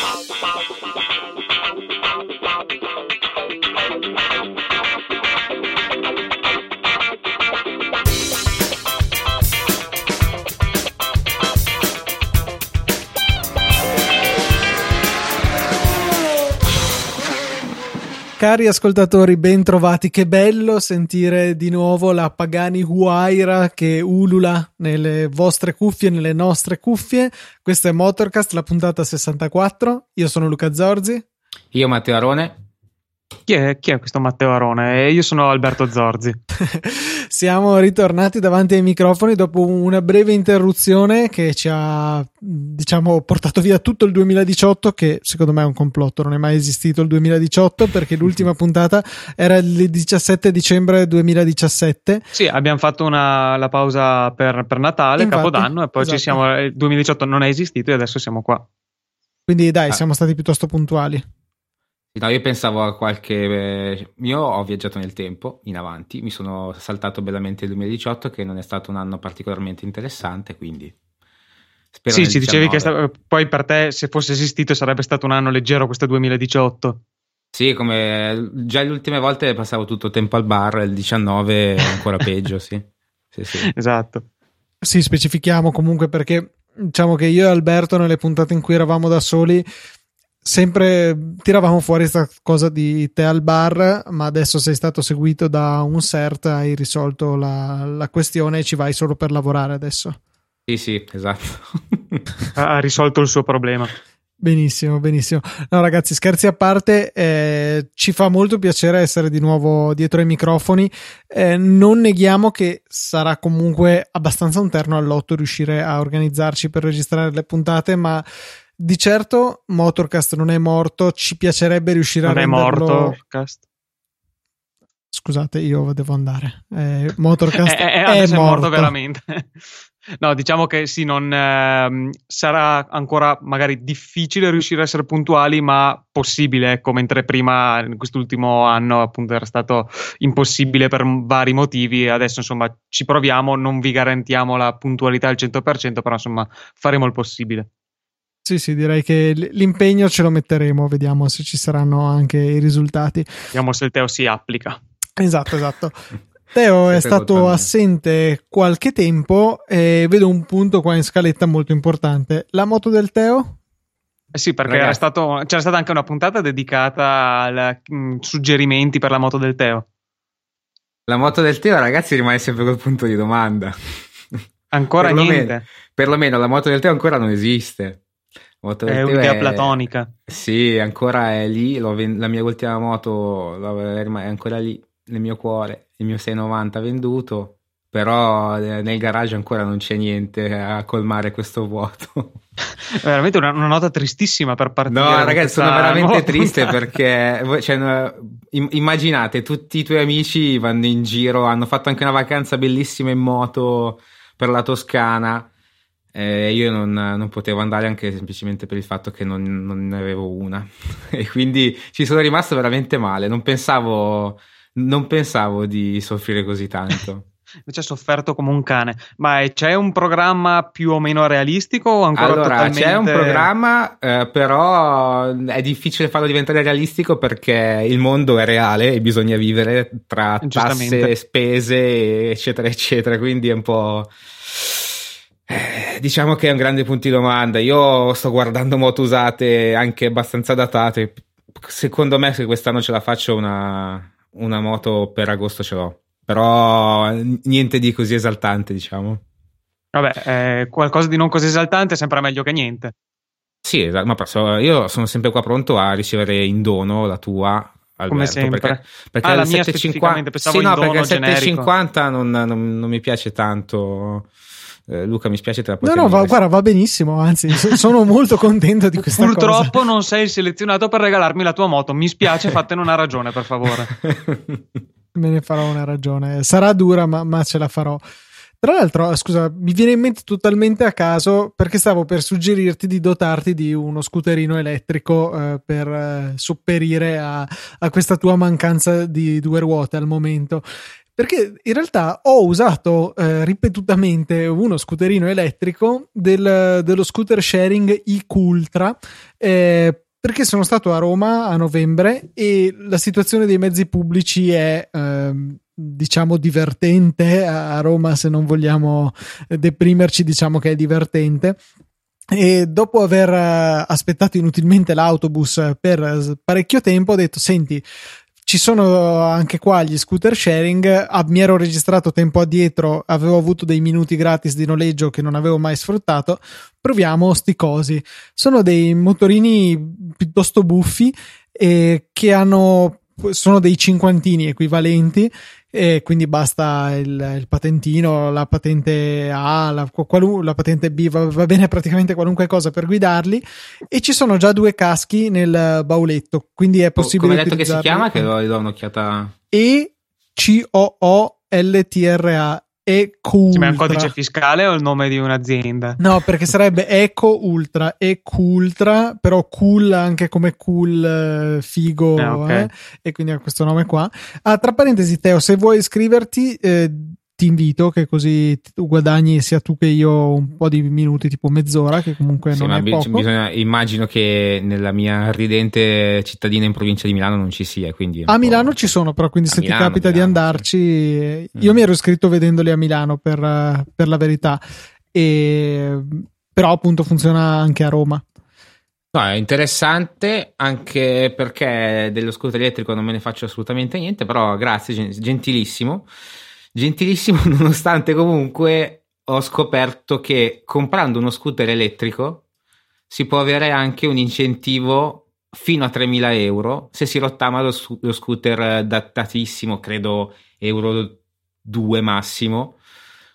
pau, pau, pau, pau. Cari ascoltatori, ben trovati. Che bello sentire di nuovo la Pagani Huayra che ulula nelle vostre cuffie, nelle nostre cuffie. Questo è Motorcast, la puntata 64. Io sono Luca Zorzi. Io Matteo Arone. Chi è, chi è, questo Matteo Arone? Io sono Alberto Zorzi. Siamo ritornati davanti ai microfoni dopo una breve interruzione che ci ha, diciamo, portato via tutto il 2018, che secondo me è un complotto, non è mai esistito il 2018 perché l'ultima puntata era il 17 dicembre 2017. Sì, abbiamo fatto una, la pausa per, per Natale, Infatti, Capodanno e poi esatto. ci siamo, il 2018 non è esistito e adesso siamo qua. Quindi dai, ah. siamo stati piuttosto puntuali. No, io pensavo a qualche. Eh, io ho viaggiato nel tempo in avanti, mi sono saltato bellamente il 2018, che non è stato un anno particolarmente interessante, quindi. Spero sì, ci dicevi che sta... poi per te, se fosse esistito, sarebbe stato un anno leggero questo 2018. Sì, come già le ultime volte passavo tutto il tempo al bar, il 19 è ancora peggio, sì. sì, sì. Esatto. Sì, specifichiamo comunque perché diciamo che io e Alberto nelle puntate in cui eravamo da soli sempre tiravamo fuori questa cosa di te al bar, ma adesso sei stato seguito da un CERT, hai risolto la, la questione e ci vai solo per lavorare adesso. Sì, sì, esatto. ha risolto il suo problema. Benissimo, benissimo. No, ragazzi, scherzi a parte, eh, ci fa molto piacere essere di nuovo dietro ai microfoni. Eh, non neghiamo che sarà comunque abbastanza un terno all'otto riuscire a organizzarci per registrare le puntate, ma di certo Motorcast non è morto, ci piacerebbe riuscire non a renderlo... Non è morto, cast. Scusate, io devo andare. Eh, Motorcast è, è, è, è morto. morto. veramente. no, diciamo che sì, non, eh, sarà ancora magari difficile riuscire a essere puntuali, ma possibile, ecco, mentre prima in quest'ultimo anno appunto era stato impossibile per vari motivi, adesso insomma ci proviamo, non vi garantiamo la puntualità al 100%, però insomma faremo il possibile. Sì, sì, direi che l'impegno ce lo metteremo, vediamo se ci saranno anche i risultati. Vediamo se il Teo si applica. Esatto, esatto. Teo è stato assente qualche tempo e vedo un punto qua in scaletta molto importante. La moto del Teo? Eh sì, perché stato, c'era stata anche una puntata dedicata ai mm, suggerimenti per la moto del Teo. La moto del Teo, ragazzi, rimane sempre col punto di domanda. Ancora perlomeno, niente. Perlomeno la moto del Teo ancora non esiste. Moto è un'idea è... platonica. Sì, ancora è lì. Ven... La mia ultima moto è ancora lì nel mio cuore. Il mio 690 venduto. Però eh, nel garage ancora non c'è niente a colmare questo vuoto. Veramente una, una, nota tristissima per partire. No, ragazzi, sono veramente triste perché cioè, immaginate, tutti i tuoi amici vanno in giro, hanno fatto anche una vacanza bellissima in moto per la Toscana eh, io non, non, potevo andare anche semplicemente per il fatto che non, non, ne avevo una e quindi ci sono rimasto veramente male. Non pensavo, non pensavo di soffrire così tanto. Invece ha sofferto come un cane. Ma c'è un programma più o meno realistico o ancora allora, totalmente... c'è un programma, eh, però è difficile farlo diventare realistico perché il mondo è reale e bisogna vivere tra tasse, spese, eccetera, eccetera. Quindi è un po' Eh, diciamo che è un grande punto di domanda. Io sto guardando moto usate anche abbastanza datate. Secondo me, se quest'anno ce la faccio, una, una moto per agosto ce l'ho. Però niente di così esaltante, diciamo. Vabbè, eh, qualcosa di non così esaltante è sempre meglio che niente. Sì, esatto, ma passo, io sono sempre qua pronto a ricevere in dono la tua. Alberto, Come sempre. Perché, perché ah, la 750, sì, no, perché il 750 non, non, non mi piace tanto. Eh, Luca, mi spiace te la No, no, va, guarda, va benissimo. Anzi, sono molto contento di questa Purtroppo cosa. Purtroppo non sei selezionato per regalarmi la tua moto. Mi spiace, fatene una ragione, per favore. Me ne farò una ragione. Sarà dura, ma, ma ce la farò. Tra l'altro, scusa, mi viene in mente totalmente a caso perché stavo per suggerirti di dotarti di uno scooterino elettrico eh, per eh, sopperire a, a, questa tua mancanza di due ruote al momento. Perché in realtà ho usato eh, ripetutamente uno scooterino elettrico del, dello scooter sharing IQ Ultra eh, perché sono stato a Roma a novembre e la situazione dei mezzi pubblici è ehm, diciamo divertente. A Roma se non vogliamo deprimerci diciamo che è divertente. E dopo aver eh, aspettato inutilmente l'autobus per parecchio tempo ho detto senti ci sono anche qua gli scooter sharing. Ah, mi ero registrato tempo addietro, avevo avuto dei minuti gratis di noleggio che non avevo mai sfruttato. Proviamo sti cosi. Sono dei motorini piuttosto buffi e che hanno sono dei cinquantini equivalenti e quindi basta il, il patentino, la patente A, la, qualu- la patente B, va, va, bene praticamente qualunque cosa per guidarli e ci sono già due caschi nel bauletto, quindi è possibile... Come detto che si chiama? Che do, do un'occhiata... E-C-O-O-L-T-R-A Eco Ultra. Ma è un codice fiscale o il nome di un'azienda? No, perché sarebbe Eco Ultra, Eco Ultra, però cool anche come cool eh, figo, eh, okay. eh? e quindi ha questo nome qua. Ah, tra parentesi, Teo, se vuoi iscriverti, eh, ti invito che così tu guadagni sia tu che io un po' di minuti, tipo mezz'ora, che comunque sì, non è poco. Bisogna, immagino che nella mia ridente cittadina in provincia di Milano non ci sia. Quindi a Milano ci sono, però quindi se Milano, ti capita Milano, di andarci, sì. io mm. mi ero iscritto vedendoli a Milano per, per la verità, e, però appunto funziona anche a Roma. No, è interessante anche perché dello scooter elettrico non me ne faccio assolutamente niente, però grazie, gentilissimo gentilissimo nonostante comunque ho scoperto che comprando uno scooter elettrico si può avere anche un incentivo fino a 3.000 euro se si rottama lo, lo scooter datatissimo, credo euro 2 massimo.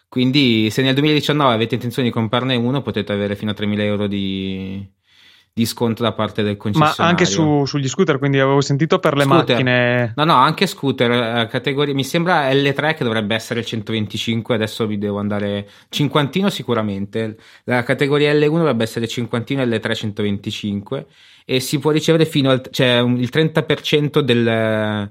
Quindi se nel 2019 avete intenzione di comprarne uno potete avere fino a 3.000 euro di, di sconto da parte del concessionario. Ma anche su, sugli scooter, quindi avevo sentito per le scooter. macchine. No, no, anche scooter, eh, categoria, mi sembra L3 che dovrebbe essere il 125, adesso vi devo andare cinquantino sicuramente. La categoria L1 dovrebbe essere cinquantino L3 125 e si può ricevere fino al cioè il 30% del,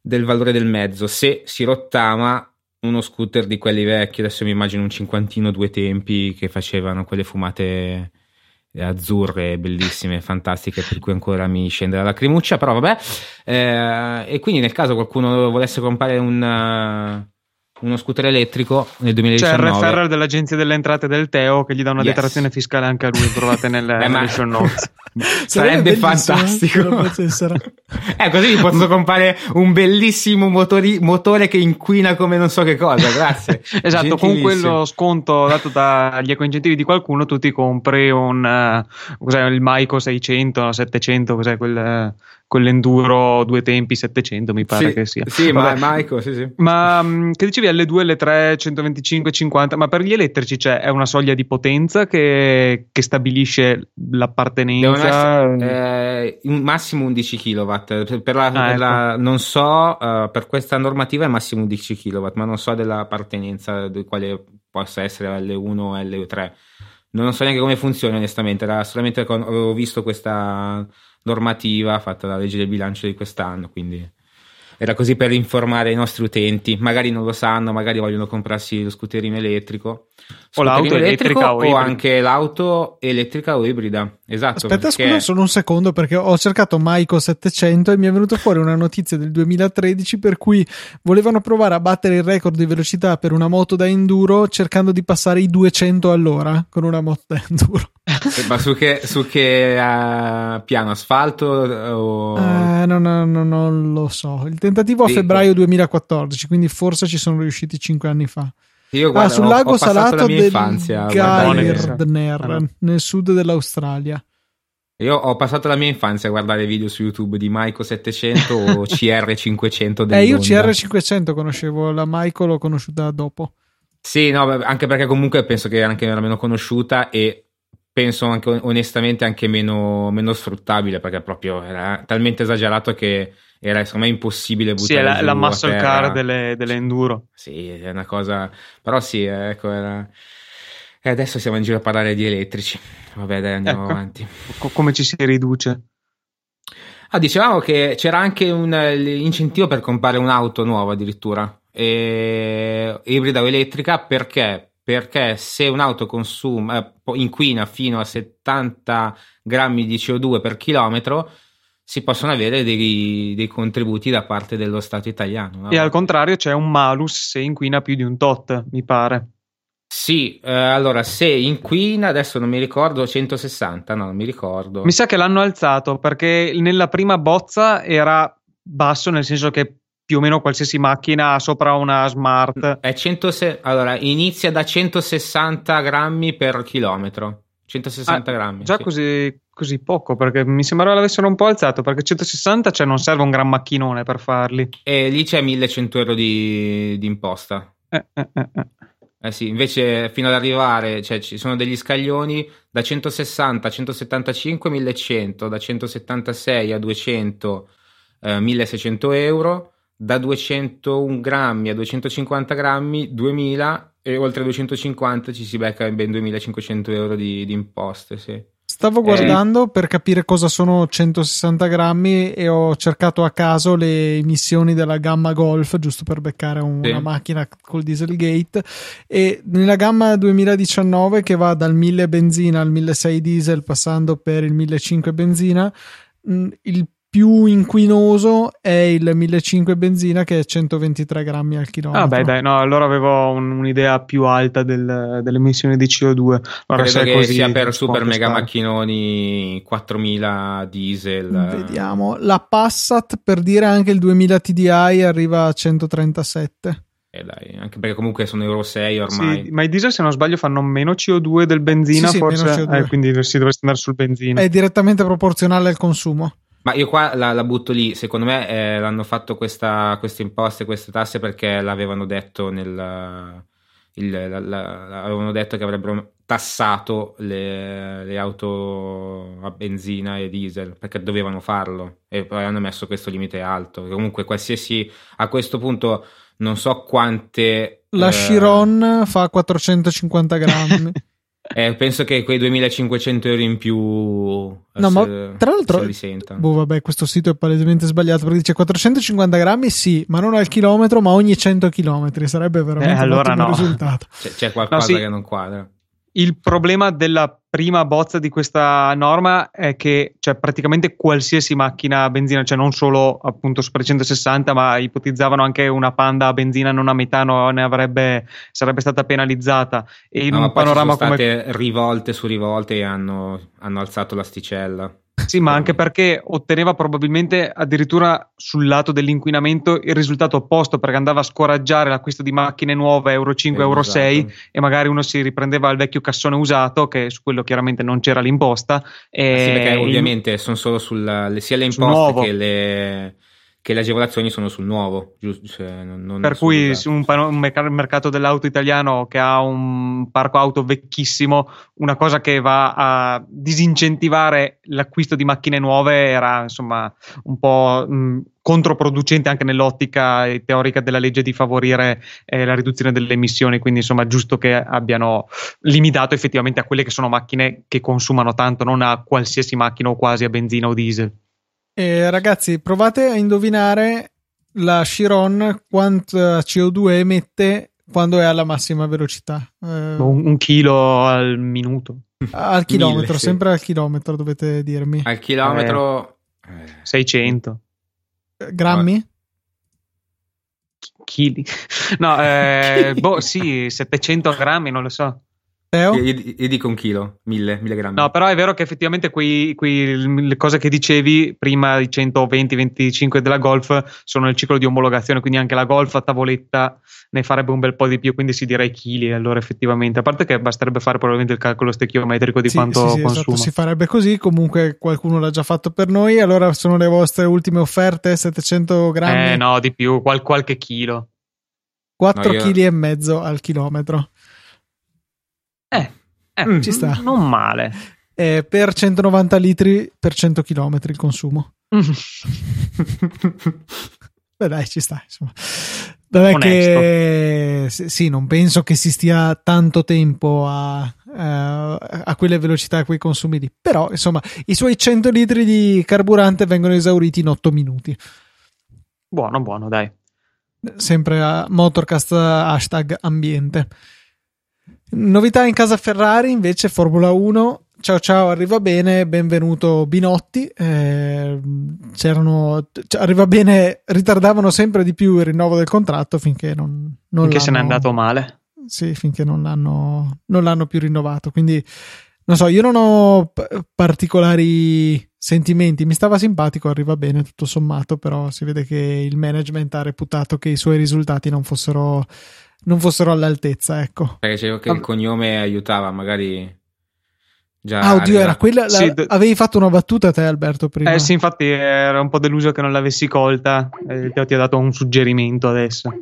del valore del mezzo se si rottama uno scooter di quelli vecchi, adesso mi immagino un cinquantino due tempi che facevano quelle fumate azzurre, bellissime, fantastiche, per cui ancora mi scende la lacrimuccia, però vabbè. Eh, e quindi nel caso qualcuno volesse comprare un uno scooter elettrico nel 2019. C'è il referral dell'agenzia delle entrate del Teo che gli dà una yes. detrazione fiscale anche a lui, trovate nelle, Beh, show notes. Sarebbe fantastico. eh, così posso comprare un bellissimo motori, motore che inquina come non so che cosa. Grazie. esatto, con quello sconto dato dagli ecoincentivi di qualcuno, tu ti compri un uh, cos'è, il Maiko 600, 700, cos'è quel. Uh, quell'enduro due tempi 700 mi pare sì, che sia. Sì, Vabbè. ma Maico, sì, sì. Ma mm, che dicevi L2, L3, 125, 50, ma per gli elettrici c'è è una soglia di potenza che, che stabilisce l'appartenenza? Essere, eh, massimo 11 kW. Per la, ah, per la, ecco. non so, uh, per questa normativa è massimo 11 kW, ma non so dell'appartenenza di quale possa essere L1 o L3. Non so neanche come funziona onestamente, era solamente avevo visto questa normativa fatta dalla legge del bilancio di quest'anno, quindi era così per informare i nostri utenti, magari non lo sanno, magari vogliono comprarsi lo scooterino elettrico. O l'auto elettrica o, o anche l'auto elettrica o ibrida. Esatto. Aspetta, perché... scusa solo un secondo perché ho cercato Maiko 700 e mi è venuto fuori una notizia del 2013 per cui volevano provare a battere il record di velocità per una moto da enduro cercando di passare i 200 all'ora con una moto da enduro. Eh, ma su che, su che uh, piano? Asfalto? O... Uh, no, no, no, non lo so. Il tentativo a febbraio 2014, quindi forse ci sono riusciti 5 anni fa. Io guarda, ah, sul lago ho, ho salato del infanzia, Gairdner, ah, nel sud dell'Australia. Io ho passato la mia infanzia a guardare video su YouTube di Maiko 700 o CR500 Eh, io CR500 conoscevo, la Maiko l'ho conosciuta dopo. Sì, no, anche perché comunque penso che anche la meno conosciuta e penso anche onestamente anche meno, meno sfruttabile perché proprio era talmente esagerato che era secondo me impossibile buttare sì, la, la muscle car delle, delle, enduro. Sì è una cosa però sì ecco era e adesso siamo in giro a parlare di elettrici. Vabbè dai andiamo ecco. avanti. Come ci si riduce? Ah dicevamo che c'era anche un incentivo per comprare un'auto nuova addirittura eh, ibrida o elettrica perché perché se un'auto consuma, eh, inquina fino a 70 grammi di CO2 per chilometro, si possono avere dei, dei contributi da parte dello Stato italiano. No? E al contrario c'è un malus se inquina più di un tot, mi pare. Sì, eh, allora se inquina, adesso non mi ricordo, 160, no, non mi ricordo. Mi sa che l'hanno alzato perché nella prima bozza era basso, nel senso che più o meno qualsiasi macchina sopra una smart. È 100, allora, inizia da 160 grammi per chilometro. 160 ah, grammi. Già sì. così, così, poco, perché mi sembrava l'avessero un po' alzato, perché 160 cioè non serve un gran macchinone per farli. E lì c'è 1100 euro di, di imposta. Eh, eh, eh, eh. Eh sì, invece fino ad arrivare, cioè ci sono degli scaglioni da 160 a 175 1100, da 176 a 200 eh, 1600 euro, da 201 grammi a 250 grammi 2000 e oltre 250 ci si becca ben 2500 euro di, di imposte, sì. Stavo eh, guardando eh. per capire cosa sono 160 grammi e ho cercato a caso le emissioni della gamma Golf, giusto per beccare un, sì. una macchina col Dieselgate. E nella gamma 2019, che va dal 1000 benzina al 1600 diesel, passando per il 1500 benzina, il più inquinoso è il 1500 benzina che è 123 grammi al chilometro. Ah, beh, dai, no, allora avevo un, un'idea più alta del, delle emissioni di CO2. Allora, Credo che così, sia per super mega stare. macchinoni 4000 diesel. Vediamo, la Passat per dire anche il 2000 TDI arriva a 137. Eh dai, anche perché comunque sono Euro 6 ormai. Sì, ma i diesel, se non sbaglio, fanno meno CO2 del benzina, sì, forse. Sì, eh, quindi si dovreste andare sul benzina. È direttamente proporzionale al consumo. Ma io qua la, la butto lì, secondo me eh, l'hanno fatto questa, queste imposte, queste tasse perché l'avevano detto nel... Il, la, la, avevano detto che avrebbero tassato le, le, auto a benzina e diesel perché dovevano farlo e poi hanno messo questo limite alto. Comunque, qualsiasi a questo punto non so quante. La eh, Chiron fa 450 grammi. Eh, penso che quei 2500 euro in più eh, no, ma tra l'altro boh, vabbè, questo sito è palesemente sbagliato perché dice 450 grammi sì, ma non al chilometro, ma ogni 100 chilometri sarebbe veramente eh, allora un no. risultato. C'è, c'è qualcosa no, sì. che non quadra. Il problema della prima bozza di questa norma è che cioè, praticamente qualsiasi macchina a benzina, cioè non solo appunto Super 160, ma ipotizzavano anche una Panda a benzina non a metano ne avrebbe, sarebbe stata penalizzata. E in no, un panorama sono state come... rivolte su rivolte e hanno, hanno alzato l'asticella. Sì, ma anche perché otteneva probabilmente addirittura sul lato dell'inquinamento il risultato opposto, perché andava a scoraggiare l'acquisto di macchine nuove Euro 5, Euro 6 esatto. e magari uno si riprendeva il vecchio cassone usato, che su quello chiaramente non c'era l'imposta. E sì, perché ovviamente sono solo sulla, sia le imposte che le che le agevolazioni sono sul nuovo. Giusto? Cioè, non, per cui su un, un, mercato dell'auto italiano che ha un parco auto vecchissimo, una cosa che va a disincentivare l'acquisto di macchine nuove era insomma un po' mh, controproducente anche nell'ottica teorica della legge di favorire eh, la riduzione delle emissioni, quindi insomma giusto che abbiano limitato effettivamente a quelle che sono macchine che consumano tanto, non a qualsiasi macchina o quasi a benzina o diesel. E ragazzi, provate a indovinare la Chiron quanto CO2 emette quando è alla massima velocità. Eh, un, un, chilo al minuto. Al chilometro, Mille, sempre sì. al chilometro dovete dirmi. Al chilometro... Eh, 600. Grammi? Chili. No, eh, boh, sì, 700 grammi, non lo so. Io, io, dico un chilo, mille, mille grammi. No, però è vero che effettivamente quei, quei, le cose che dicevi prima, i 120-25 della Golf, sono il ciclo di omologazione, quindi anche la Golf a tavoletta ne farebbe un bel po' di più, quindi si direi chili allora effettivamente. A parte che basterebbe fare probabilmente il calcolo stechiometrico di sì, quanto sì, sì. Esatto, si farebbe così, comunque qualcuno l'ha già fatto per noi, allora sono le vostre ultime offerte, 700 grammi? Eh no, di più, qual, qualche chilo. 4 kg no, io... e mezzo al chilometro. Eh, eh mm, ci sta. Non male. Eh, per 190 litri per 100 km il consumo. Beh, dai, ci sta. Insomma. Vabbè che sì, non penso che si stia tanto tempo a, a, a, quelle velocità, a quei consumi lì. Però, insomma, i suoi 100 litri di carburante vengono esauriti in 8 minuti. Buono, buono, dai. sempre a Motorcast hashtag ambiente. Novità in casa Ferrari invece Formula 1 ciao ciao arriva bene benvenuto Binotti. Eh, c'erano arriva bene ritardavano sempre di più il rinnovo del contratto finché non, non finché se n'è andato male. Sì finché non l'hanno, non l'hanno più rinnovato. Quindi non so io non ho particolari sentimenti. Mi stava simpatico arriva bene tutto sommato però si vede che il management ha reputato che i suoi risultati non fossero non fossero all'altezza, ecco. Perché dicevo che il cognome aiutava, magari. Già ah, oddio, era quella. La, sì, d- avevi fatto una battuta te, Alberto, prima. Eh sì, infatti era un po' deluso che non l'avessi colta. Eh, ti ho dato un suggerimento adesso.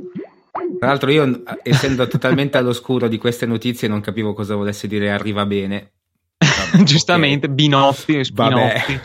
Tra l'altro, io, essendo totalmente all'oscuro di queste notizie, non capivo cosa volesse dire arriva bene. Vabbè, Giustamente, okay. Binotti, Spinotti.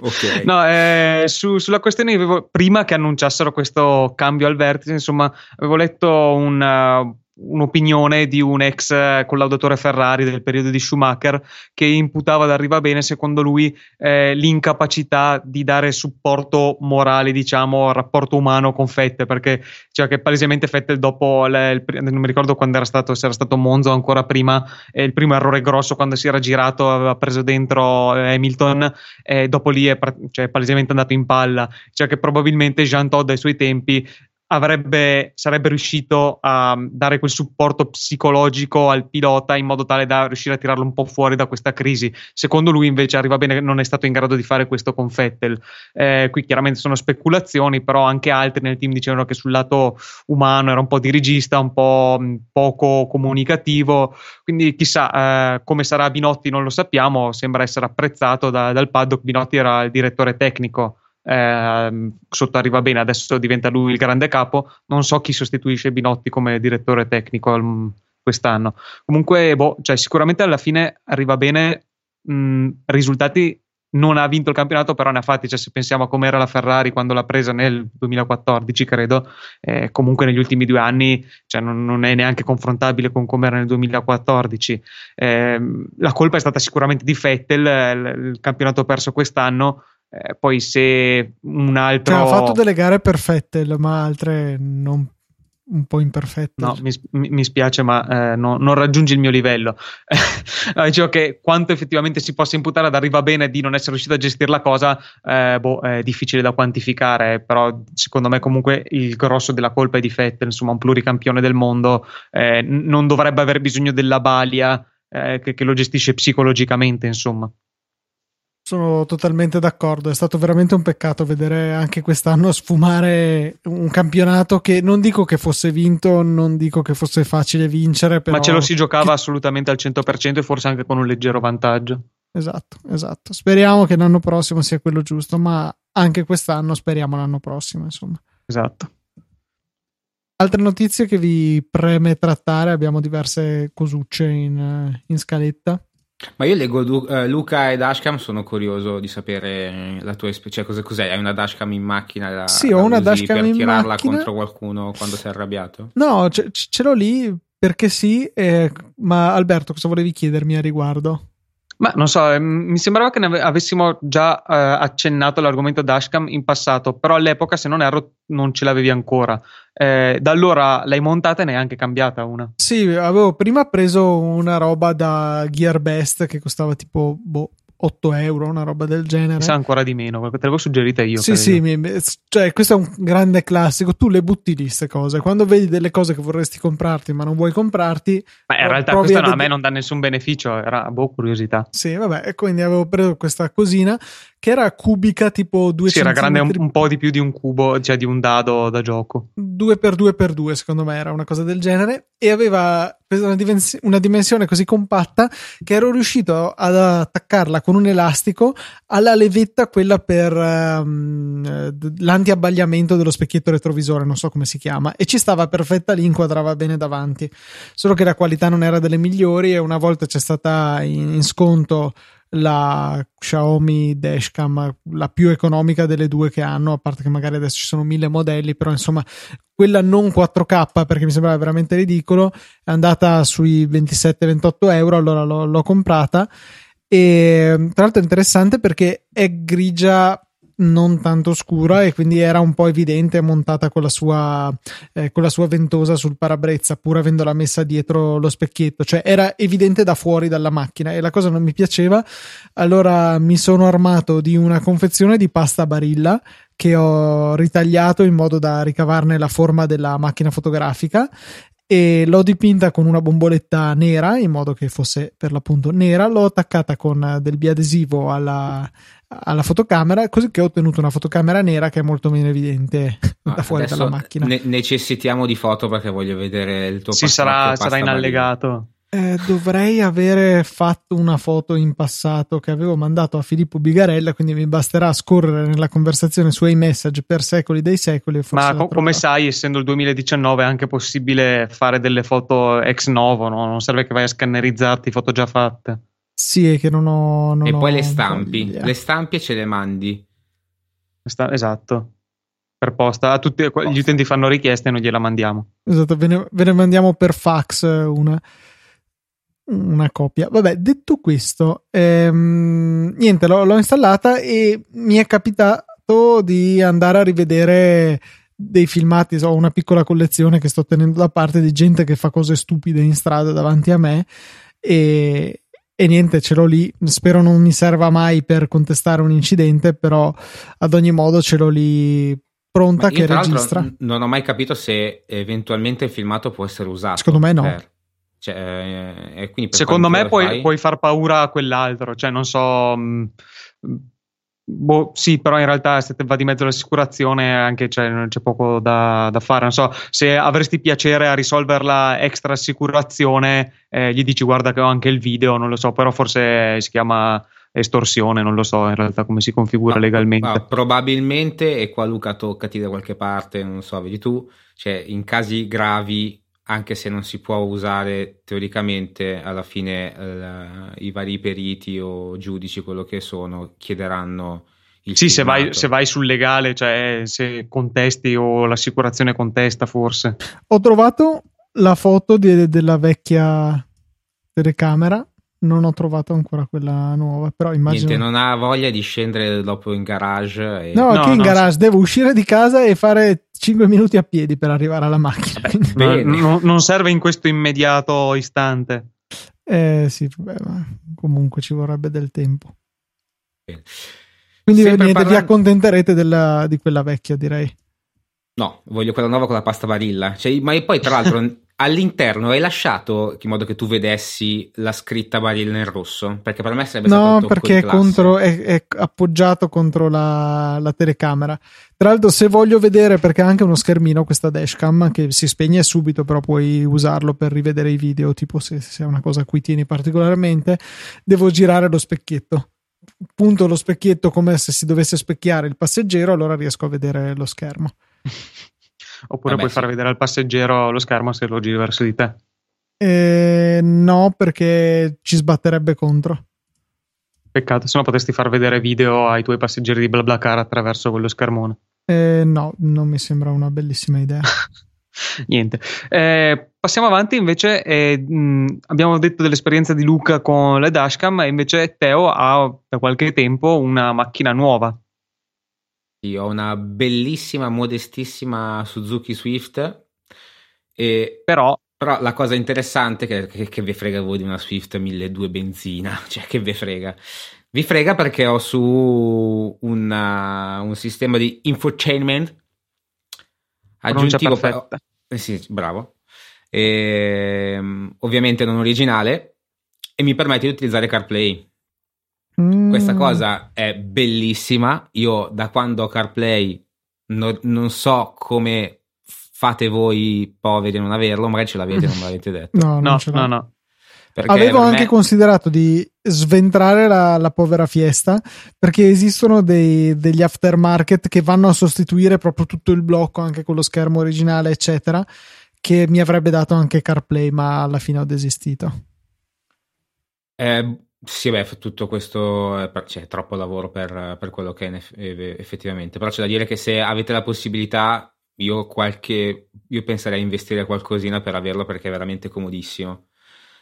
Okay. No, eh, su, sulla questione avevo, prima che annunciassero questo cambio al vertice, insomma, avevo letto un, uh, un'opinione di un ex eh, collaudatore Ferrari del periodo di Schumacher che imputava ad Arrivabene secondo lui eh, l'incapacità di dare supporto morale diciamo al rapporto umano con Fettel perché cioè che palesemente Fettel dopo le, il, non mi ricordo quando era stato se era stato Monzo ancora prima eh, il primo errore grosso quando si era girato aveva preso dentro eh, Hamilton e dopo lì è cioè, palesemente andato in palla. Cioè che probabilmente Jean Todt ai suoi tempi avrebbe, sarebbe riuscito a dare quel supporto psicologico al pilota in modo tale da riuscire a tirarlo un po' fuori da questa crisi. Secondo lui, invece, arriva bene non è stato in grado di fare questo con Fettel. Eh, qui chiaramente sono speculazioni, però anche altri nel team dicevano che sul lato umano era un po' dirigista, un po' poco comunicativo. Quindi, chissà eh, come sarà Binotti, non lo sappiamo. Sembra essere apprezzato da, dal paddock. Binotti era il direttore tecnico eh, sotto arriva bene, adesso diventa lui il grande capo. Non so chi sostituisce Binotti come direttore tecnico quest'anno. Comunque, boh, cioè, sicuramente alla fine arriva bene. Mh, risultati non ha vinto il campionato, però ne ha fatti. Cioè, se pensiamo a come era la Ferrari quando l'ha presa nel 2014, credo, eh, comunque negli ultimi due anni cioè, non, non, è neanche confrontabile con come era nel 2014. Eh, la colpa è stata sicuramente di Vettel, il, il campionato perso quest'anno. Eh, poi se un altro... Cioè, ha fatto delle gare perfette, ma altre non un po' imperfette. No, mi, mi spiace, ma eh, no, non raggiunge il mio livello. no, dicevo che quanto effettivamente si possa imputare ad arriva bene di non essere riuscito a gestire la cosa, eh, boh, è difficile da quantificare, però secondo me comunque il grosso della colpa è di Fettel, insomma un pluricampione del mondo, eh, non dovrebbe aver bisogno della balia eh, che, che lo gestisce psicologicamente, insomma. Sono totalmente d'accordo, è stato veramente un peccato vedere anche quest'anno sfumare un campionato che non dico che fosse vinto, non dico che fosse facile vincere, però... ma ce lo si giocava che... assolutamente al 100% e forse anche con un leggero vantaggio. Esatto, esatto. Speriamo che l'anno prossimo sia quello giusto, ma anche quest'anno speriamo l'anno prossimo, insomma. Esatto. Altre notizie che vi preme trattare, abbiamo diverse cosucce in, in scaletta. Ma io leggo uh, Luca e Dashcam, sono curioso di sapere la tua esperienza. Cioè, cos'è, cos'è? Hai una Dashcam in macchina? La, sì, ho una Dashcam in macchina. Per tirarla contro qualcuno quando sei arrabbiato? No, ce, ce l'ho lì perché sì. Eh, ma Alberto, cosa volevi chiedermi a riguardo? Ma non so, ehm, mi sembrava che ne avessimo già eh, accennato l'argomento dashcam in passato, però all'epoca, se non erro, non ce l'avevi ancora. Eh, da allora l'hai montata e ne hai anche cambiata una. Sì, avevo prima preso una roba da Gearbest che costava tipo boh, 8 euro, una roba del genere. Mi sa ancora di meno, te l'avevo suggerita io. Sì, sì, mi, cioè, questo è un grande classico. Tu le butti lì queste cose. Quando vedi delle cose che vorresti comprarti, ma non vuoi comprarti. Ma in realtà questo a, a me non dà nessun beneficio, era boh, curiosità. Sì, vabbè, e quindi avevo preso questa cosina che era cubica tipo 2 Sì, era grande un, un, po' di più di un cubo, cioè di un dado da gioco. 2x2x2, secondo me era una cosa del genere. E aveva una dimensione così compatta che ero riuscito ad attaccarla con un elastico alla levetta, quella per um, l'antiabbagliamento dello specchietto retrovisore, non so come si chiama, e ci stava perfetta lì, inquadrava bene davanti. Solo che la qualità non era delle migliori e una volta c'è stata in, in sconto la Xiaomi Dashcam, la più economica delle due che hanno, a parte che magari adesso ci sono mille modelli, però insomma quella non 4K perché mi sembrava veramente ridicolo, è andata sui 27-28 euro, allora l'ho, l'ho comprata e tra l'altro è interessante perché è grigia non tanto scura e quindi era un po' evidente montata con la sua, eh, con la sua ventosa sul parabrezza pur avendola messa dietro lo specchietto. Cioè era evidente da fuori dalla macchina e la cosa non mi piaceva. Allora mi sono armato di una confezione di pasta barilla che ho ritagliato in modo da ricavarne la forma della macchina fotografica e l'ho dipinta con una bomboletta nera in modo che fosse per l'appunto nera. L'ho attaccata con del biadesivo alla, alla fotocamera così che ho ottenuto una fotocamera nera che è molto meno evidente ah, da fuori dalla macchina. ne- necessitiamo di foto perché voglio vedere il tuo sì sarà, sarà in allegato eh, dovrei avere fatto una foto in passato che avevo mandato a Filippo Bigarella, quindi mi basterà scorrere nella conversazione su iMessage per secoli dei secoli. Ma co- come sai, essendo il 2019 è anche possibile fare delle foto ex novo, no? non serve che vai a scannerizzarti foto già fatte. Sì, è che non ho... Non e ho poi le stampi, le stampi e ce le mandi. Sta- esatto per posta. A tutti gli utenti fanno richieste e noi gliela mandiamo. Esatto, ve ne, ve ne mandiamo per fax una una copia. Vabbè, detto questo, ehm, niente, l'ho, l'ho, installata e mi è capitato di andare a rivedere dei filmati. Ho una piccola collezione che sto tenendo da parte di gente che fa cose stupide in strada davanti a me e, e niente, ce l'ho lì. Spero non mi serva mai per contestare un incidente, però ad ogni modo ce l'ho lì pronta che registra. Non ho mai capito se eventualmente il filmato può essere usato. Secondo me no. Per cioè, eh, Secondo me puoi, puoi, far paura a quell'altro, cioè non so... Mh, mm, Boh, sì, però in realtà se va di mezzo l'assicurazione anche cioè, non c'è poco da, da, fare. Non so, se avresti piacere a risolverla extra assicurazione, eh, gli dici guarda che ho anche il video, non lo so, però forse si chiama estorsione, non lo so in realtà come si configura ma, legalmente. Ma probabilmente, e qua Luca toccati da qualche parte, non so, vedi tu, cioè in casi gravi anche se non si può usare teoricamente, alla fine eh, i vari periti o giudici, quello che sono, chiederanno il Sì, se vai, se vai, sul legale, cioè se contesti o l'assicurazione contesta, forse. Ho trovato la foto di, della vecchia telecamera non ho trovato ancora quella nuova, però immagino... Niente, non ha voglia di scendere dopo in garage. E... No, no, che in garage, so... devo uscire di casa e fare 5 minuti a piedi per arrivare alla macchina. Vabbè, no, non serve in questo immediato istante. Eh sì, vabbè, ma comunque ci vorrebbe del tempo. Bene. Quindi niente, parlando... vi accontenterete della, di quella vecchia, direi. No, voglio quella nuova con la pasta barilla. Cioè, ma poi, tra l'altro, all'interno hai lasciato in modo che tu vedessi la scritta barilla nel rosso? Perché per me sarebbe no, stato No, perché è, contro, è, è, appoggiato contro la, la, telecamera. Tra l'altro, se voglio vedere, perché ha anche uno schermino questa dashcam che si spegne subito, però puoi usarlo per rivedere i video, tipo se, se è una cosa a cui tieni particolarmente, devo girare lo specchietto punto lo specchietto come se si dovesse specchiare il passeggero, allora riesco a vedere lo schermo. Oppure Vabbè, puoi sì. far vedere al passeggero lo schermo se lo giri verso di te. Eh, no, perché ci sbatterebbe contro. Peccato, se no potresti far vedere video ai tuoi passeggeri di BlaBlaCar attraverso quello schermone. Eh, no, non mi sembra una bellissima idea. Niente. Eh, passiamo avanti invece. Eh, mh, abbiamo detto dell'esperienza di Luca con le dashcam e invece Teo ha da qualche tempo una macchina nuova. Sì, ho una bellissima, modestissima Suzuki Swift. E però, però la cosa interessante è che, che, che vi frega voi di una Swift 1200 benzina, cioè che vi frega. Vi frega perché ho su una, un sistema di infotainment aggiuntivo. Per, eh sì, bravo. E, ehm, ovviamente non originale e mi permette di utilizzare CarPlay. Mm. Questa cosa è bellissima. Io da quando ho CarPlay no, non so come fate voi poveri a non averlo, magari ce l'avete, non me l'avete detto. No, no, no, no. Avevo anche me... considerato di sventrare la, la, povera fiesta perché esistono dei, degli aftermarket che vanno a sostituire proprio tutto il blocco anche con lo schermo originale, eccetera. Che mi avrebbe dato anche CarPlay, ma alla fine ho desistito. Eh, sì, beh, tutto questo è, cioè, troppo lavoro per, per quello che è effettivamente. Però c'è da dire che se avete la possibilità, io, qualche, io penserei a investire qualcosina per averlo perché è veramente comodissimo.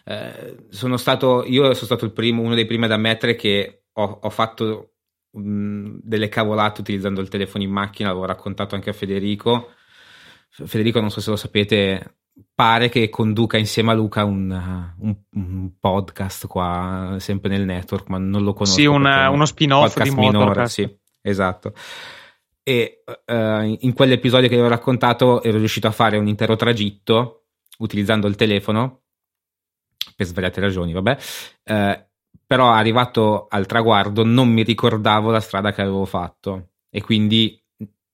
Eh, sono stato, io sono stato primo, uno dei primi ad ammettere che ho, ho fatto um, delle cavolate utilizzando il telefono in macchina, l'avevo raccontato anche a Federico. Federico, non so se lo sapete, pare che conduca insieme a Luca un, un, un, podcast qua, sempre nel network, ma non lo conosco. Sì, una, uno spin-off di minore, sì, esatto. E uh, in quell'episodio che vi ho raccontato ero riuscito a fare un intero tragitto utilizzando il telefono, per svariate ragioni, vabbè. Uh, però arrivato al traguardo non mi ricordavo la strada che avevo fatto e quindi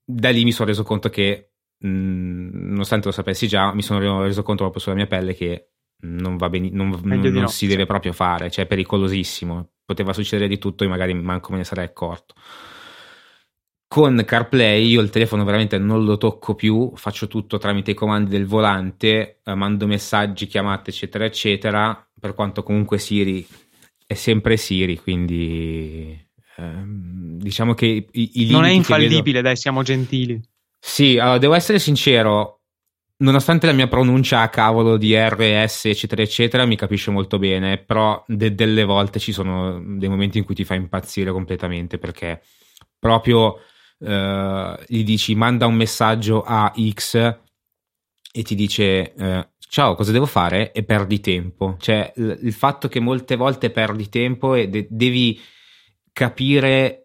da lì mi sono reso conto che Nonostante lo sapessi già, mi sono reso conto proprio sulla mia pelle che non va bene, non, non, non no. si deve proprio fare, cioè è pericolosissimo. Poteva succedere di tutto e magari manco me ne sarei accorto. Con CarPlay io il telefono veramente non lo tocco più, faccio tutto tramite i comandi del volante, eh, mando messaggi, chiamate, eccetera, eccetera. Per quanto comunque Siri è sempre Siri, quindi ehm, diciamo che i, i non è infallibile, vedo... dai, siamo gentili. Sì, allora, devo essere sincero, nonostante la mia pronuncia a cavolo di RS, eccetera, eccetera, mi capisce molto bene, però de- delle volte ci sono dei momenti in cui ti fa impazzire completamente perché proprio eh, gli dici manda un messaggio a X e ti dice eh, ciao, cosa devo fare? E perdi tempo. Cioè, l- il fatto che molte volte perdi tempo e de- devi capire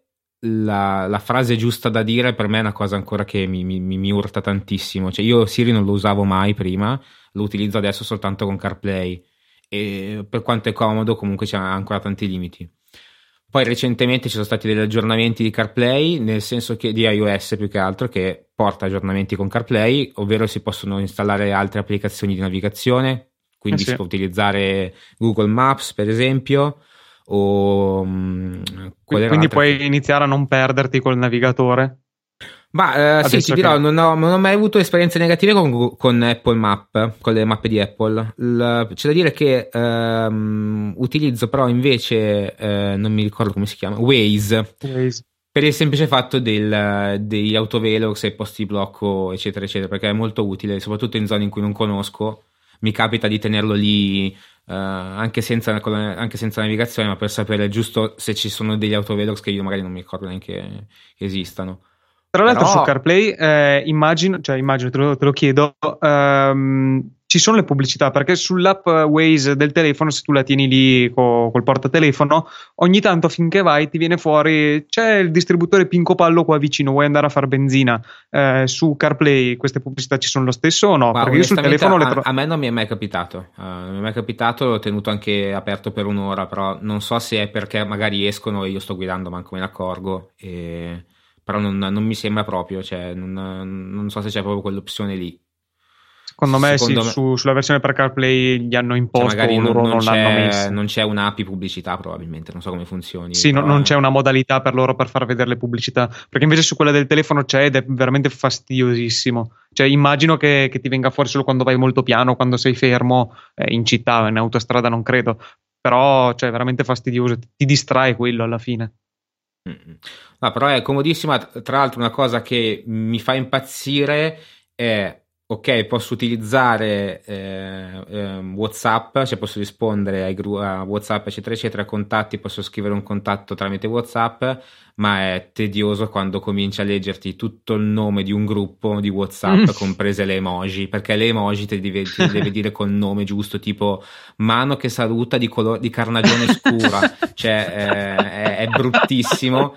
la, la, frase giusta da dire per me è una cosa ancora che mi, mi, mi, urta tantissimo. Cioè, io Siri non lo usavo mai prima, lo utilizzo adesso soltanto con CarPlay e per quanto è comodo, comunque c'è ancora tanti limiti. Poi recentemente ci sono stati degli aggiornamenti di CarPlay, nel senso che di iOS più che altro, che porta aggiornamenti con CarPlay, ovvero si possono installare altre applicazioni di navigazione, quindi eh sì. si può utilizzare Google Maps per esempio o mm, quindi puoi iniziare a non perderti col navigatore ma eh, sì, ti dirò, che... non, ho, non, ho, mai avuto esperienze negative con, con, Apple Map, con le mappe di Apple. Il, c'è da dire che ehm, utilizzo però invece, eh, non mi ricordo come si chiama, Waze. Waze. Per il semplice fatto del, degli autovelox e posti di blocco, eccetera, eccetera, perché è molto utile, soprattutto in zone in cui non conosco. Mi capita di tenerlo lì Uh, anche, senza, anche, senza, navigazione, ma per sapere giusto se ci sono degli autovelox che io magari non mi ricordo neanche che esistano. Tra l'altro Però... su CarPlay eh, immagino, cioè immagino, te lo, te lo chiedo, ehm, ci sono le pubblicità perché sull'app Waze del telefono, se tu la tieni lì co- col portatelefono, ogni tanto finché vai ti viene fuori c'è il distributore Pinco Pallo qua vicino, vuoi andare a fare benzina? Eh, su CarPlay queste pubblicità ci sono lo stesso o no? Ma perché io sul telefono a, tro- a me non mi è mai capitato, uh, non mi è mai capitato, l'ho tenuto anche aperto per un'ora, però non so se è perché magari escono e io sto guidando, manco me ne accorgo. E... Però non, non, mi sembra proprio, cioè non, non so se c'è proprio quell'opzione lì. Secondo me Secondo sì, me... Su, sulla versione per CarPlay gli hanno cioè, imposto, cioè magari loro non, non l'hanno messo. Non c'è un'API pubblicità probabilmente, non so come funzioni. Sì, però... non c'è una modalità per loro per far vedere le pubblicità, perché invece su quella del telefono c'è ed è veramente fastidiosissimo. Cioè immagino che, che ti venga fuori solo quando vai molto piano, quando sei fermo, eh, in città, in autostrada non credo, però cioè, è veramente fastidioso, ti, ti distrae quello alla fine. No, però è comodissima. Tra l'altro, una cosa che mi fa impazzire è ok, posso utilizzare eh, eh, WhatsApp, cioè posso rispondere ai gru- a WhatsApp, eccetera, eccetera, contatti, posso scrivere un contatto tramite WhatsApp, ma è tedioso quando cominci a leggerti tutto il nome di un gruppo di WhatsApp, mm. comprese le emoji, perché le emoji te devi, te devi dire col nome giusto, tipo mano che saluta di, color- di carnagione scura, cioè eh, è, è, bruttissimo.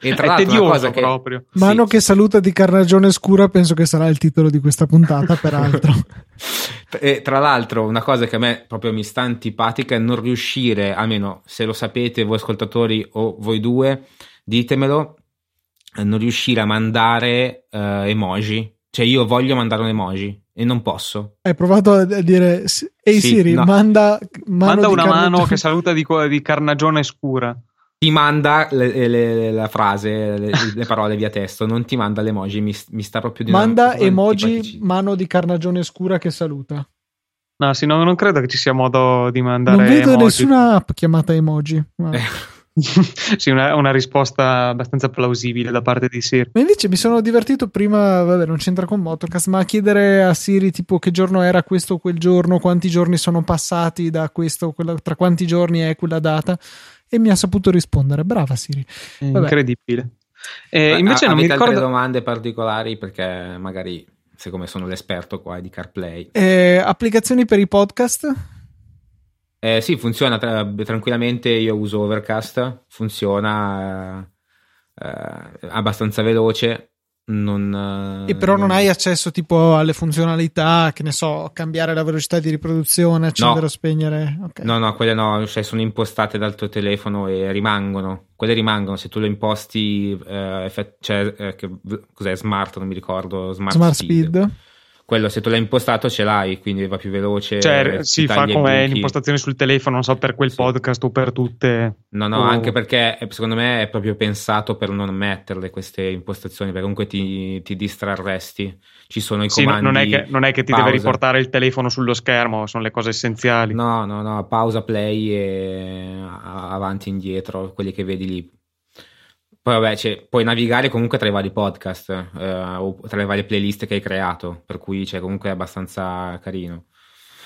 E tra è l'altro, tedioso cosa che, proprio. Mano sì. che saluta di carnagione scura, penso che sarà il titolo di questa puntata, peraltro. e tra l'altro, una cosa che a me proprio mi sta antipatica è non riuscire, almeno se lo sapete voi ascoltatori o voi due, ditemelo, non riuscire a mandare uh, emoji. Cioè io voglio mandare un emoji e non posso. Hai provato a dire, ehi sì, Siri, no. manda, manda una mano che saluta di, di carnagione scura ti manda le, le, la frase, le, le, parole via testo, non ti manda l'emoji, mi, mi sta proprio di Manda emoji mano di carnagione scura che saluta. No, sì, no, non credo che ci sia modo di mandare Non vedo emoji. nessuna app chiamata emoji. Ma... sì, una, una, risposta abbastanza plausibile da parte di Siri. Ma invece mi sono divertito prima, vabbè, non c'entra con Motocast, ma a chiedere a Siri tipo che giorno era questo o quel giorno, quanti giorni sono passati da questo, quella, tra quanti giorni è quella data. E mi ha saputo rispondere. Brava Siri. Vabbè. Incredibile. Eh, invece a, non mi ricordo altre domande particolari perché magari siccome sono l'esperto qua di CarPlay. Eh, applicazioni per i podcast? Eh, sì, funziona tra- tranquillamente. Io uso Overcast, funziona eh abbastanza veloce. Non, e però non, non hai accesso tipo alle funzionalità, che ne so, cambiare la velocità di riproduzione, accendere no. o spegnere. Okay. No, no, quelle no, cioè sono impostate dal tuo telefono e rimangono. Quelle rimangono se tu le imposti, eh, cioè, eh, che, cos'è smart, non mi ricordo, smart, smart speed. speed quello se tu l'hai impostato ce l'hai, quindi va più veloce. Cioè, si fa come l'impostazione sul telefono, non so per quel sì. podcast o per tutte. No, no, o... anche perché secondo me è proprio pensato per non metterle queste impostazioni, perché comunque ti, ti distrarresti. Ci sono i sì, comandi. Non è, che, non è che ti pausa. deve riportare il telefono sullo schermo, sono le cose essenziali. No, no, no, pausa, play e avanti e indietro, quelli che vedi lì poi vabbè, cioè, puoi navigare comunque tra i vari podcast eh, o tra le varie playlist che hai creato, per cui cioè, comunque è abbastanza carino.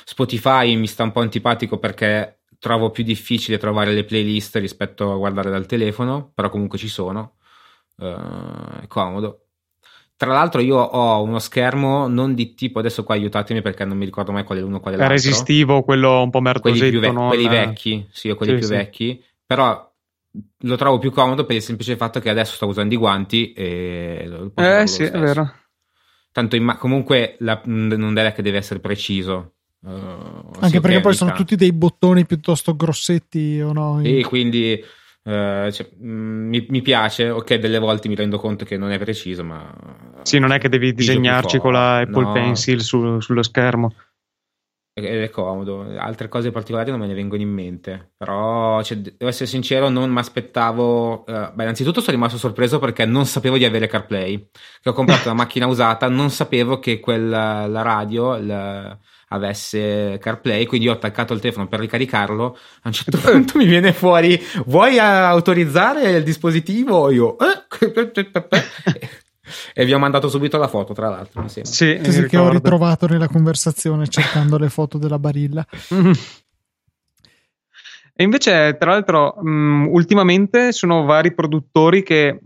Spotify mi sta un po' antipatico perché trovo più difficile trovare le playlist rispetto a guardare dal telefono, però comunque ci sono, eh, è comodo. Tra l'altro io ho uno schermo non di tipo, adesso qua aiutatemi perché non mi ricordo mai qual è l'uno qual è l'altro. È resistivo, quello un po' merdosetto. Quelli, ve- non... quelli vecchi, sì, quelli sì, più sì. vecchi, però lo trovo più comodo per il semplice fatto che adesso sto usando i guanti e lo posso eh sì, è vero. Tanto in, comunque la, non è che deve essere preciso. Uh, Anche perché poi sono tutti dei bottoni piuttosto grossetti o no? E quindi Uh, cioè, mm, mi, mi, piace, ok, delle volte mi rendo conto che non è preciso, ma... Sì, non è che devi disegnarci con la Apple no. Pencil su, sullo schermo ed è comodo. Altre cose particolari non me ne vengono in mente, però cioè, devo essere sincero, non mi aspettavo. Uh, beh, innanzitutto sono rimasto sorpreso perché non sapevo di avere CarPlay. Che ho comprato una macchina usata, non sapevo che quella, la radio la, avesse CarPlay, quindi ho attaccato il telefono per ricaricarlo. A un certo punto mi viene fuori: Vuoi autorizzare il dispositivo? Io. Eh? E vi ho mandato subito la foto, tra l'altro. Sì, sì che ho ritrovato nella conversazione cercando le foto della barilla. E invece, tra l'altro, mh, ultimamente sono vari produttori che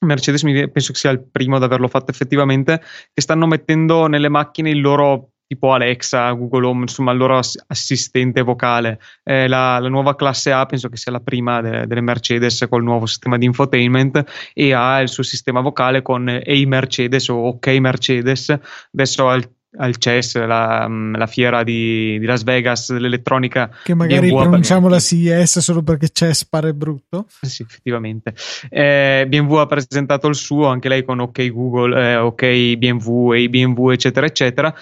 Mercedes penso che sia il primo ad averlo fatto effettivamente, che stanno mettendo nelle macchine il loro tipo Alexa, Google Home, insomma il loro assistente vocale. Eh, la, la, nuova classe A penso che sia la prima de, delle Mercedes col nuovo sistema di infotainment e ha il suo sistema vocale con Hey Mercedes o OK Mercedes. Adesso al al CES, la, la fiera di, di, Las Vegas dell'elettronica. Che magari BMW pronunciamo la CES solo perché CES pare brutto. Sì, effettivamente. Eh, BMW ha presentato il suo, anche lei con OK Google, eh, OK BMW, e BMW, eccetera, eccetera.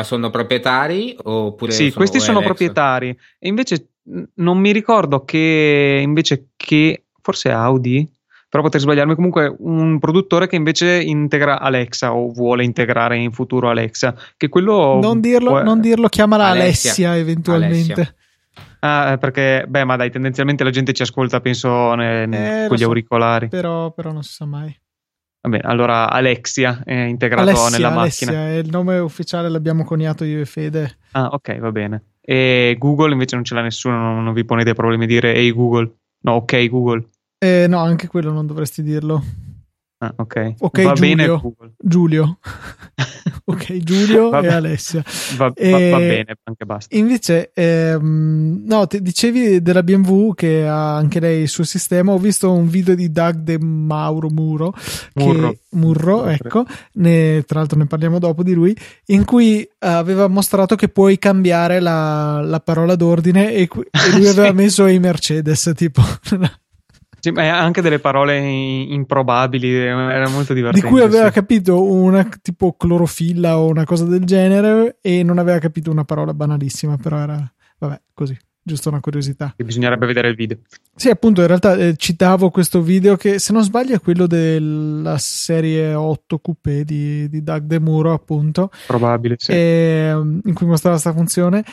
Ma sono proprietari oppure Sì, sono questi OLX? sono proprietari. E invece non mi ricordo che invece che forse Audi, però potrei sbagliarmi, comunque un produttore che invece integra Alexa o vuole integrare in futuro Alexa, che quello Non dirlo, può... non dirlo chiamala Alessia, Alessia eventualmente. Alessia. Ah, eh, perché, beh, ma dai, tendenzialmente la gente ci ascolta, penso, ne, eh, con gli so, auricolari. Però, però non si sa mai. Va bene, allora Alexia è integrato Alessia, nella macchina. È il nome ufficiale l'abbiamo coniato io e Fede. Ah, ok, va bene. E Google invece non ce l'ha nessuno, non, non vi ponete problemi a dire ehi hey Google. No, ok Google. Eh, no, anche quello non dovresti dirlo. Ah, ok. Ok, va Giulio. bene Google. Giulio. ok, Giulio e Alessia. Va, e va, va, bene, anche basta. Invece, ehm, no, dicevi della BMW che ha anche lei il suo sistema. Ho visto un video di Doug De Mauro Muro, Murro, che, Murro ecco, ne, tra l'altro ne parliamo dopo di lui, in cui aveva mostrato che puoi cambiare la, la parola d'ordine e, e lui aveva messo i Mercedes, tipo. Sì, ma anche delle parole improbabili, era molto divertente. Di cui aveva sì. capito una tipo clorofilla o una cosa del genere e non aveva capito una parola banalissima, però era, vabbè, così, giusto una curiosità. E bisognerebbe vedere il video. Sì, appunto, in realtà eh, citavo questo video che, se non sbaglio, è quello della serie 8 coupé di, di Doug De Muro, appunto. Probabile, sì. E, in cui mostrava questa funzione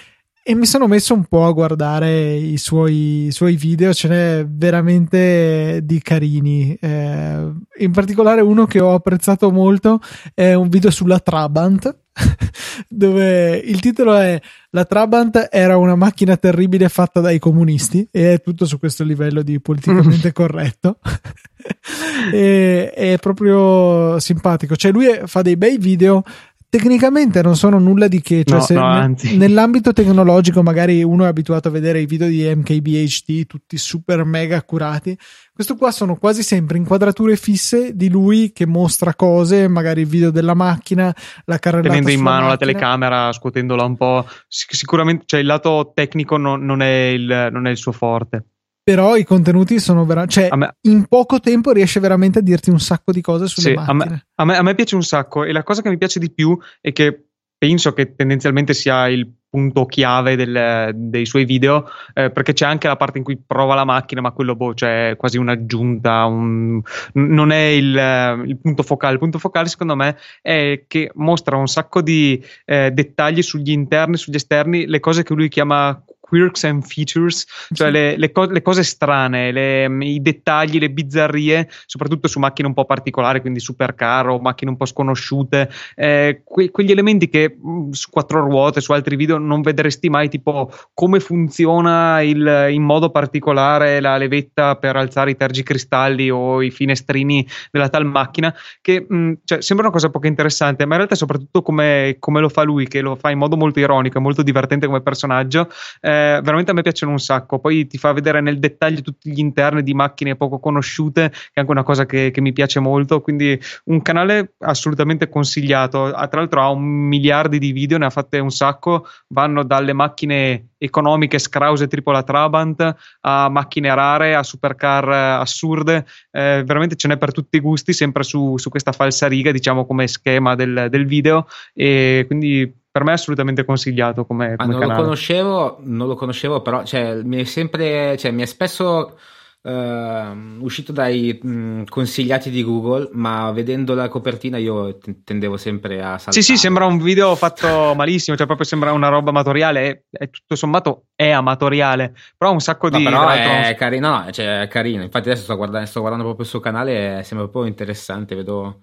e mi sono messo un po' a guardare i suoi, i suoi video, ce n'è veramente di carini. Eh, in particolare uno che ho apprezzato molto è un video sulla Trabant dove il titolo è La Trabant era una macchina terribile fatta dai comunisti e è tutto su questo livello di politicamente corretto e, è proprio simpatico cioè lui fa dei bei video tecnicamente non sono nulla di che, cioè no, no, ne, nell'ambito tecnologico magari uno è abituato a vedere i video di MKBHD tutti super mega accurati, questo qua sono quasi sempre inquadrature fisse di lui che mostra cose, magari il video della macchina, la carrellata tenendo in mano macchina. la telecamera, scuotendola un po', sicuramente cioè, il lato tecnico non, non, è il, non è il suo forte però i contenuti sono veramente cioè me... in poco tempo riesce veramente a dirti un sacco di cose sulle sì, macchine. A me, a, me, a me, piace un sacco e la cosa che mi piace di più è che penso che tendenzialmente sia il punto chiave del, dei suoi video eh, perché c'è anche la parte in cui prova la macchina ma quello boh, cioè quasi un'aggiunta un, non è il, il, punto focale il punto focale secondo me è che mostra un sacco di eh, dettagli sugli interni sugli esterni le cose che lui chiama quirks and features, cioè sì. le, le, co- le, cose strane, le, i dettagli, le bizzarrie, soprattutto su macchine un po' particolari, quindi supercar o macchine un po' sconosciute, eh, que- quegli elementi che mh, mm, su quattro ruote, su altri video non vedresti mai, tipo come funziona il, in modo particolare la levetta per alzare i tergicristalli o i finestrini della tal macchina, che mh, mm, cioè, sembra una cosa poco interessante, ma in realtà soprattutto come, come, lo fa lui, che lo fa in modo molto ironico e molto divertente come personaggio. Eh, eh, veramente a me piacciono un sacco. Poi ti fa vedere nel dettaglio tutti gli interni di macchine poco conosciute, che è anche una cosa che, che mi piace molto. Quindi un canale assolutamente consigliato. Ah, tra l'altro ha un miliardi di video, ne ha fatte un sacco. Vanno dalle macchine economiche scrause tipo la Trabant a macchine rare, a supercar assurde. Eh, veramente ce n'è per tutti i gusti, sempre su, su questa falsa riga, diciamo come schema del, del video. E quindi per me è assolutamente consigliato come, come non canale. Lo conoscevo, non lo conoscevo, però cioè, mi è sempre, cioè, mi è spesso uh, uscito dai mh, consigliati di Google, ma vedendo la copertina io t- tendevo sempre a saltare. Sì, sì, sembra un video fatto malissimo, cioè proprio sembra una roba amatoriale, è, è tutto sommato è amatoriale, però un sacco no, di... Però è carino, no, cioè, è carino, infatti adesso sto guardando, sto guardando proprio il suo canale, sembra proprio interessante, vedo...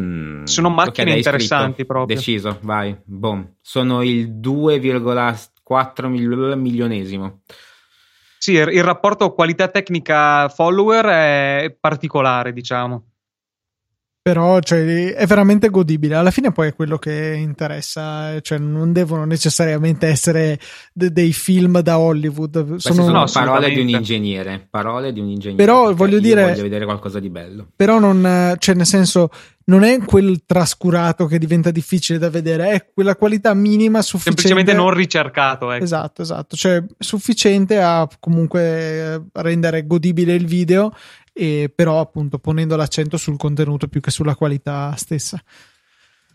Mm, Sono macchine okay, interessanti proprio. Deciso, vai. Boom. Sono il 2,4 milionesimo. Sì, il rapporto qualità tecnica follower è particolare, diciamo però cioè, è veramente godibile. Alla fine poi è quello che interessa, cioè non devono necessariamente essere de- dei film da Hollywood. Sono, sono no, parole di un ingegnere, parole di un ingegnere. Però voglio dire voglio vedere qualcosa di bello. Però non cioè nel senso non è quel trascurato che diventa difficile da vedere, è quella qualità minima sufficiente. Semplicemente non ricercato. Ecco. Esatto, esatto, cioè sufficiente a comunque rendere godibile il video però appunto ponendo l'accento sul contenuto più che sulla qualità stessa.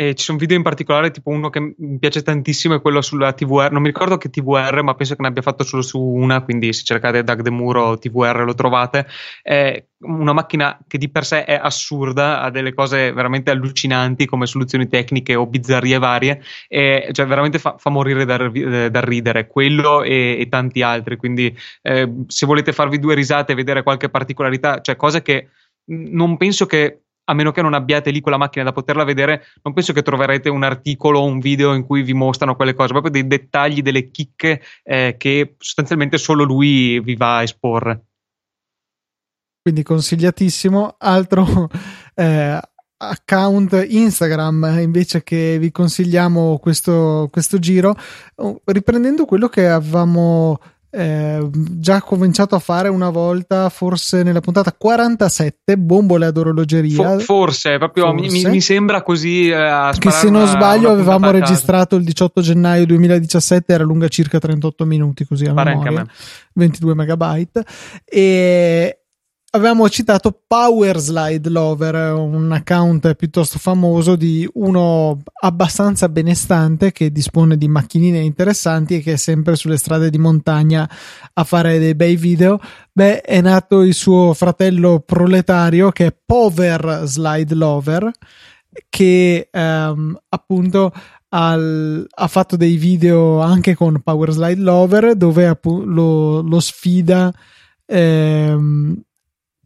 E ci sono video in particolare, tipo uno che mi piace tantissimo, è quello sulla TVR. Non mi ricordo che TVR, ma penso che ne abbia fatto solo su una. Quindi, se cercate Doug De Muro TVR lo trovate. È una macchina che di per sé è assurda, ha delle cose veramente allucinanti come soluzioni tecniche o bizzarrie varie. E cioè, veramente fa, fa morire dal, dal, ridere quello e, e tanti altri. Quindi, eh, se volete farvi due risate e vedere qualche particolarità, cioè cose che non penso che a meno che non abbiate lì quella macchina da poterla vedere, non penso che troverete un articolo o un video in cui vi mostrano quelle cose, proprio dei dettagli, delle chicche eh, che sostanzialmente solo lui vi va a esporre. Quindi consigliatissimo. Altro eh, account Instagram invece che vi consigliamo questo, questo giro, oh, riprendendo quello che avevamo eh, già cominciato a fare una volta, forse nella puntata 47, bombole ad orologeria. For- forse, proprio forse. Mi, mi, sembra così. Eh, che se non sbaglio avevamo registrato il 18 gennaio 2017, era lunga circa 38 minuti, così a memoria, 22 megabyte. E avevamo citato Power Slide Lover, un account piuttosto famoso di uno abbastanza benestante che dispone di macchinine interessanti e che è sempre sulle strade di montagna a fare dei bei video. Beh, è nato il suo fratello proletario che è Power Slide Lover, che ehm, appunto al, ha fatto dei video anche con Power Slide Lover dove lo, lo sfida. Ehm,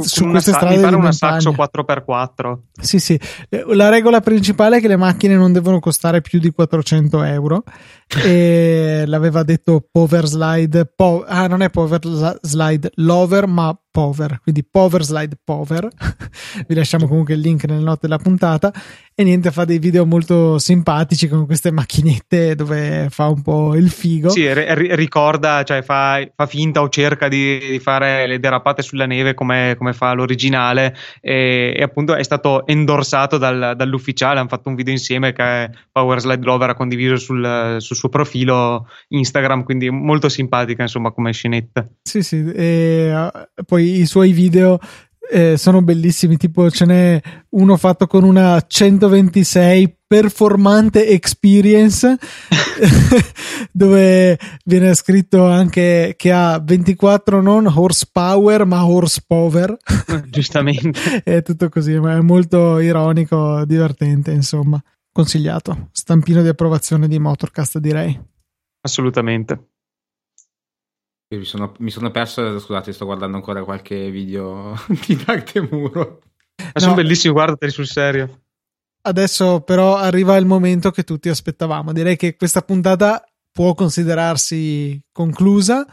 su una queste strade mi pare una Saxo 4x4 sì sì la regola principale è che le macchine non devono costare più di 400 euro e l'aveva detto Power Slide po- ah non è Power Slide Lover ma Power, quindi Power Slide Power. Vi lasciamo comunque il link nelle note della puntata. E niente, fa dei video molto simpatici con queste macchinette dove fa un po' il figo. Sì, r- ricorda, cioè fa, fa, finta o cerca di, di, fare le derapate sulla neve come, come fa l'originale. E, e, appunto è stato endorsato dal, dall'ufficiale. Hanno fatto un video insieme che Power Slide Lover ha condiviso sul, sul suo profilo Instagram. Quindi molto simpatica, insomma, come scenetta. Sì, sì. E, uh, poi i suoi video eh, sono bellissimi, tipo ce n'è uno fatto con una 126 performante experience dove viene scritto anche che ha 24 non horsepower ma horsepower. Giustamente. È tutto così ma è molto ironico divertente insomma. Consigliato. Stampino di approvazione di Motorcast direi. Assolutamente mi sono, mi sono, perso, scusate, sto guardando ancora qualche video di Dark Muro. Ma no. sono bellissimi, guardateli sul serio. Adesso però arriva il momento che tutti aspettavamo. Direi che questa puntata può considerarsi conclusa,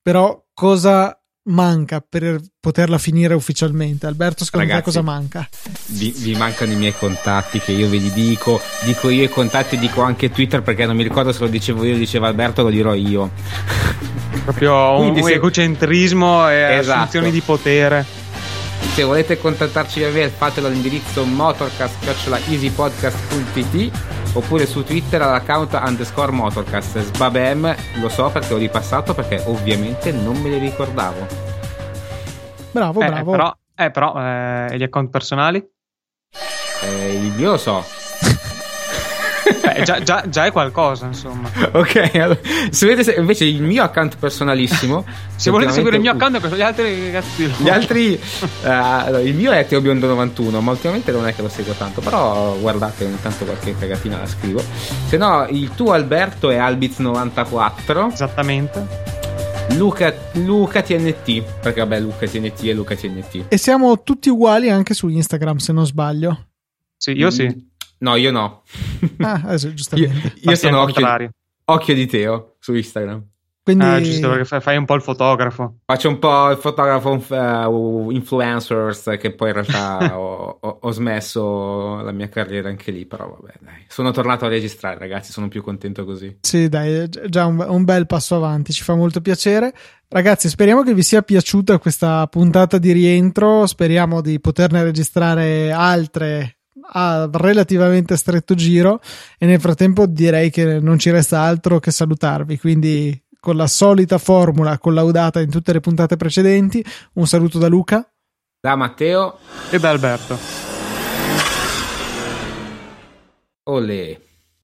però cosa manca per poterla finire ufficialmente? Alberto, secondo Ragazzi, te cosa manca? Vi, vi, mancano i miei contatti che io ve li dico, dico io i contatti, dico anche Twitter perché non mi ricordo se lo dicevo io, diceva Alberto, lo dirò io. Proprio Quindi un se... egocentrismo e esatto. assunzioni di potere. Se volete contattarci via mail fatelo all'indirizzo motorcast.easypodcast.it oppure su Twitter all'account underscore motorcast. Sbabem, lo so perché ho ripassato perché ovviamente non me li ricordavo. Bravo, eh, bravo. Però, eh, però eh, gli account personali? Eh, il mio lo so. Beh, già, già, già, è qualcosa, insomma. ok, allora, se vedete invece il mio account personalissimo. se volete seguire il mio account, gli altri ragazzi. Gli altri. Uh, il mio è TeoBiondo91, ma ultimamente non è che lo seguo tanto. Però guardate, ogni tanto qualche cagatina la scrivo. Se no, il tuo Alberto è Albiz94. Esattamente. Luca, Luca, TNT perché vabbè Luca TNT e Luca TNT e siamo tutti uguali anche su Instagram se non sbaglio sì io sì No, io no. Ah, adesso, giustamente. io, io sono occhio, occhio, di Teo su Instagram. Quindi... Ah, giusto perché fai un po' il fotografo. Faccio un po' il fotografo uh, influencers che poi in realtà ho, ho, ho, smesso la mia carriera anche lì, però vabbè dai. Sono tornato a registrare ragazzi, sono più contento così. Sì dai, è già un, un bel passo avanti, ci fa molto piacere. Ragazzi, speriamo che vi sia piaciuta questa puntata di rientro, speriamo di poterne registrare altre a relativamente stretto giro e nel frattempo direi che non ci resta altro che salutarvi. Quindi con la solita formula collaudata in tutte le puntate precedenti un saluto da Luca. Da Matteo. E da Alberto. Olè